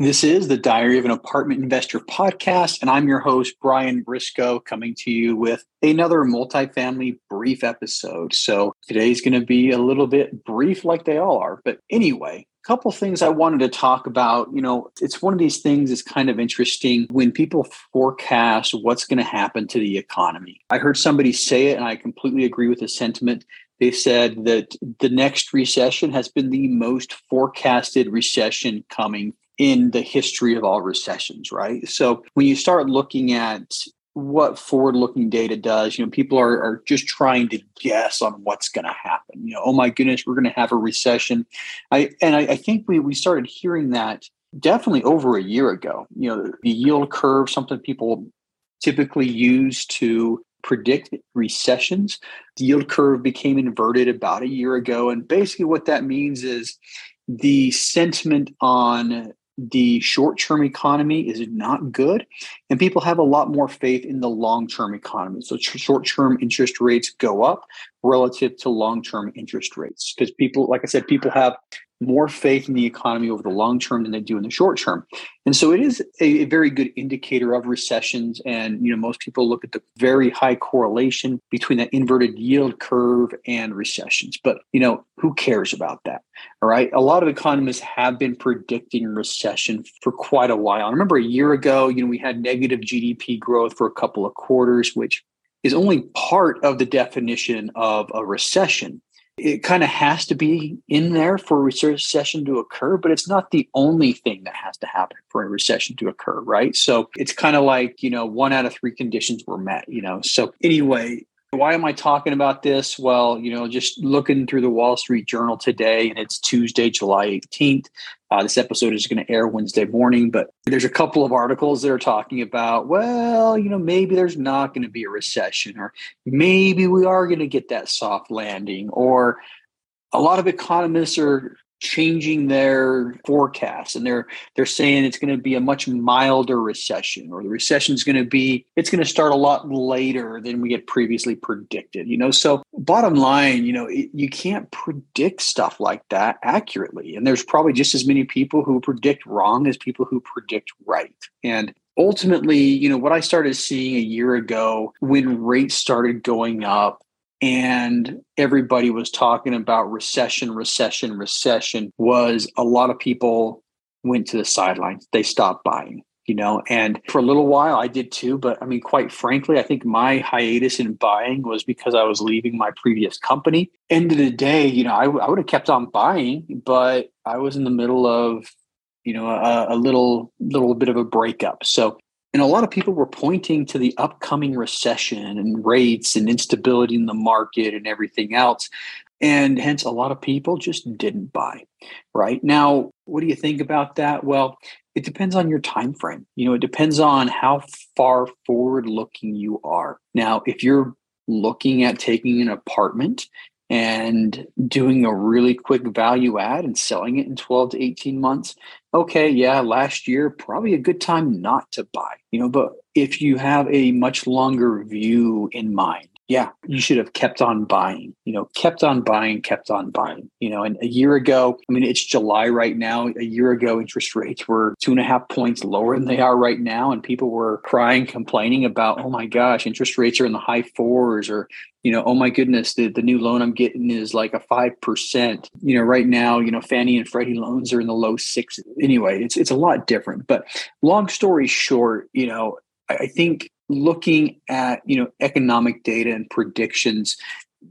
This is the Diary of an Apartment Investor podcast, and I'm your host, Brian Briscoe, coming to you with another multifamily brief episode. So today's going to be a little bit brief, like they all are. But anyway, a couple things I wanted to talk about. You know, it's one of these things that's kind of interesting when people forecast what's going to happen to the economy. I heard somebody say it, and I completely agree with the sentiment. They said that the next recession has been the most forecasted recession coming in the history of all recessions, right? So when you start looking at what forward looking data does, you know, people are, are just trying to guess on what's going to happen. You know, oh my goodness, we're going to have a recession. I and I, I think we we started hearing that definitely over a year ago. You know, the yield curve, something people typically use to predict recessions. The yield curve became inverted about a year ago. And basically, what that means is the sentiment on the short term economy is not good, and people have a lot more faith in the long term economy. So, short term interest rates go up relative to long term interest rates because people, like I said, people have more faith in the economy over the long term than they do in the short term. And so it is a, a, very good indicator of recessions. And, you know, most people look at the very high correlation between that inverted yield curve and recessions. But, you know, who cares about that? All right. A lot of economists have been predicting recession for quite a while. I remember a year ago, you know, we had negative GDP growth for a couple of quarters, which is only part of the definition of a recession it kind of has to be in there for a recession to occur, but it's not the only thing that has to happen for a recession to occur, right? So it's kind of like, you know, one out of three conditions were met, you know. So anyway, why am I talking about this? Well, you know, just looking through the Wall Street Journal today, and it's Tuesday, July 18th. Uh, this episode is going to air Wednesday morning, but there's a couple of articles that are talking about, well, you know, maybe there's not going to be a recession, or maybe we are going to get that soft landing, or a lot of economists are changing their forecasts and they're they're saying it's going to be a much milder recession or the recession is going to be it's going to start a lot later than we had previously predicted you know? So bottom line you know it, you can't predict stuff like that accurately and there's probably just as many people who predict wrong as people who predict right. And ultimately you know what i started seeing a year ago when rates started going up and everybody was talking about recession, recession, recession, was a lot of people went to the sidelines. They stopped buying, you know, and for a little while I did too. But I mean, quite frankly, I think my hiatus in buying was because I was leaving my previous company. End of the day, you know, I, I would have kept on buying, but I was in the middle of you know a, a little little bit of a breakup so and a lot of people were pointing to the upcoming recession and rates and instability in the market and everything else. And hence, a lot of people just didn't buy. Right now, what do you think about that? Well, it depends on your time frame. You know, it depends on how far forward looking you are. Now, if you're looking at taking an apartment and doing a really quick value add and selling it in 12 to 18 months okay yeah last year probably a good time not to buy you know but if you have a much longer view in mind yeah, you should have kept on buying, you know, kept on buying, kept on buying, you know. And a year ago, I mean, it's July right now. A year ago, interest rates were two and a half points lower than they are right now. And people were crying, complaining about, oh my gosh, interest rates are in the high fours or, you know, oh my goodness, the, the new loan I'm getting is like a 5%. You know, right now, you know, Fannie and Freddie loans are in the low sixes. Anyway, it's, it's a lot different. But long story short, you know, I, I think looking at you know economic data and predictions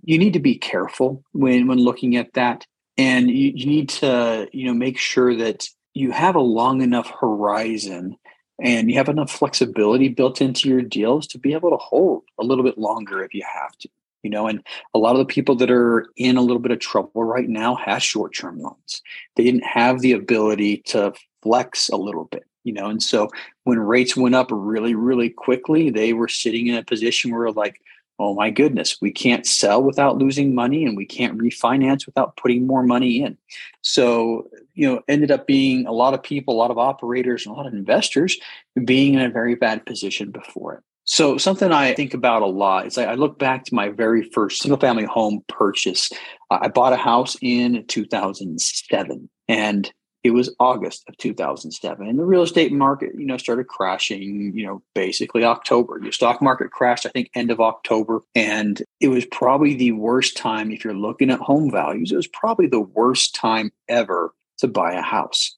you need to be careful when when looking at that. And you, you need to you know make sure that you have a long enough horizon and you have enough flexibility built into your deals to be able to hold a little bit longer if you have to you know? And a lot of the people that are in a little bit of trouble right now have short-term loans. They didn't have the ability to flex a little bit you know and so when rates went up really really quickly they were sitting in a position where like oh my goodness we can't sell without losing money and we can't refinance without putting more money in. So you know ended up being a lot of people a lot of operators and a lot of investors being in a very bad position before it. So something i think about a lot is i look back to my very first single family home purchase. I bought a house in 2007 and it was August of 2007 and the real estate market, you know, started crashing, you know, basically October. The stock market crashed, I think, end of October. And it was probably the worst time, if you're looking at home values, it was probably the worst time ever to buy a house.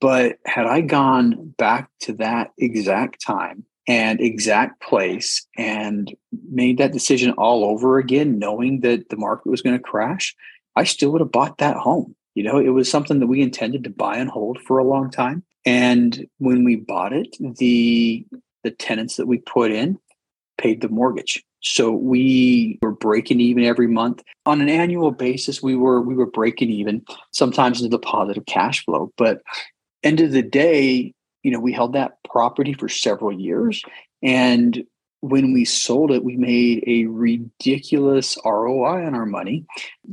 But had I gone back to that exact time and exact place and made that decision all over again, knowing that the market was going to crash, I still would have bought that home you know, it was something that we intended to buy and hold for a long time. And when we bought it, the the tenants that we put in paid the mortgage. So we were breaking even every month. On an annual basis, we were we were breaking even, sometimes into the positive cash flow. But end of the day, you know, we held that property for several years. And when we sold it, we made a ridiculous ROI on our money.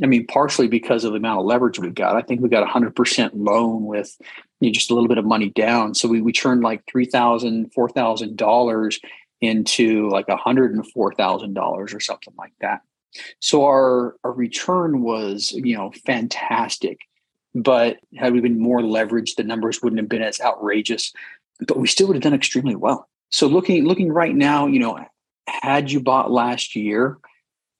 I mean, partially because of the amount of leverage we got. I think we got a hundred percent loan with you know, just a little bit of money down. So we we turned like three thousand, four thousand dollars $4,000 into like a hundred and four thousand dollars or something like that. So our our return was you know fantastic. But had we been more leveraged, the numbers wouldn't have been as outrageous. But we still would have done extremely well. So looking looking right now, you know, had you bought last year,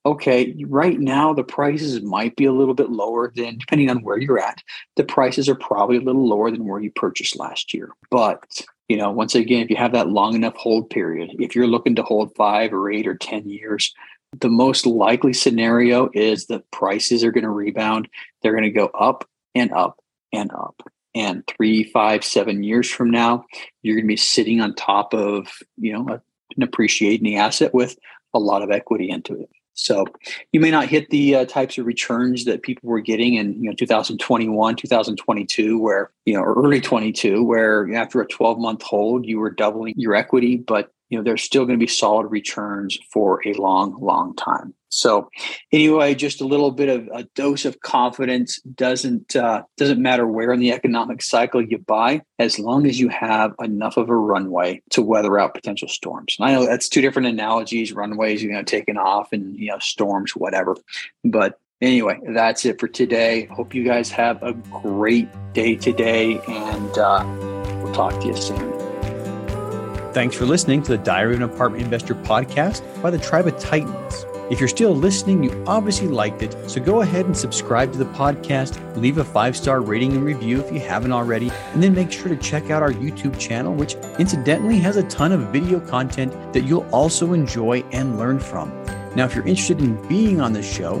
okay, right now the prices might be a little bit lower than depending on where you're at. The prices are probably a little lower than where you purchased last year. But you know, once again, if you have that long enough hold period, if you're looking to hold five or eight or 10 years, the most likely scenario is that prices are going to rebound. They're going to go up and up and up and three, five, seven years from now, you're going to be sitting on top of you know a, an appreciating asset with a lot of equity into it. So you may not hit the uh, types of returns that people were getting in you know 2021, 2022, where you know early 22, where after a 12 month hold you were doubling your equity, but you know there's still going to be solid returns for a long, long time. So anyway, just a little bit of a dose of confidence doesn't uh, doesn't matter where in the economic cycle you buy, as long as you have enough of a runway to weather out potential storms. And I know that's two different analogies: runways, you know, taking off, and you know, storms, whatever. But anyway, that's it for today. Hope you guys have a great day today, and uh, we'll talk to you soon. Thanks for listening to the Diary of an Apartment Investor podcast by the Tribe of Titans. If you're still listening, you obviously liked it. So go ahead and subscribe to the podcast, leave a five star rating and review if you haven't already, and then make sure to check out our YouTube channel, which incidentally has a ton of video content that you'll also enjoy and learn from. Now, if you're interested in being on the show,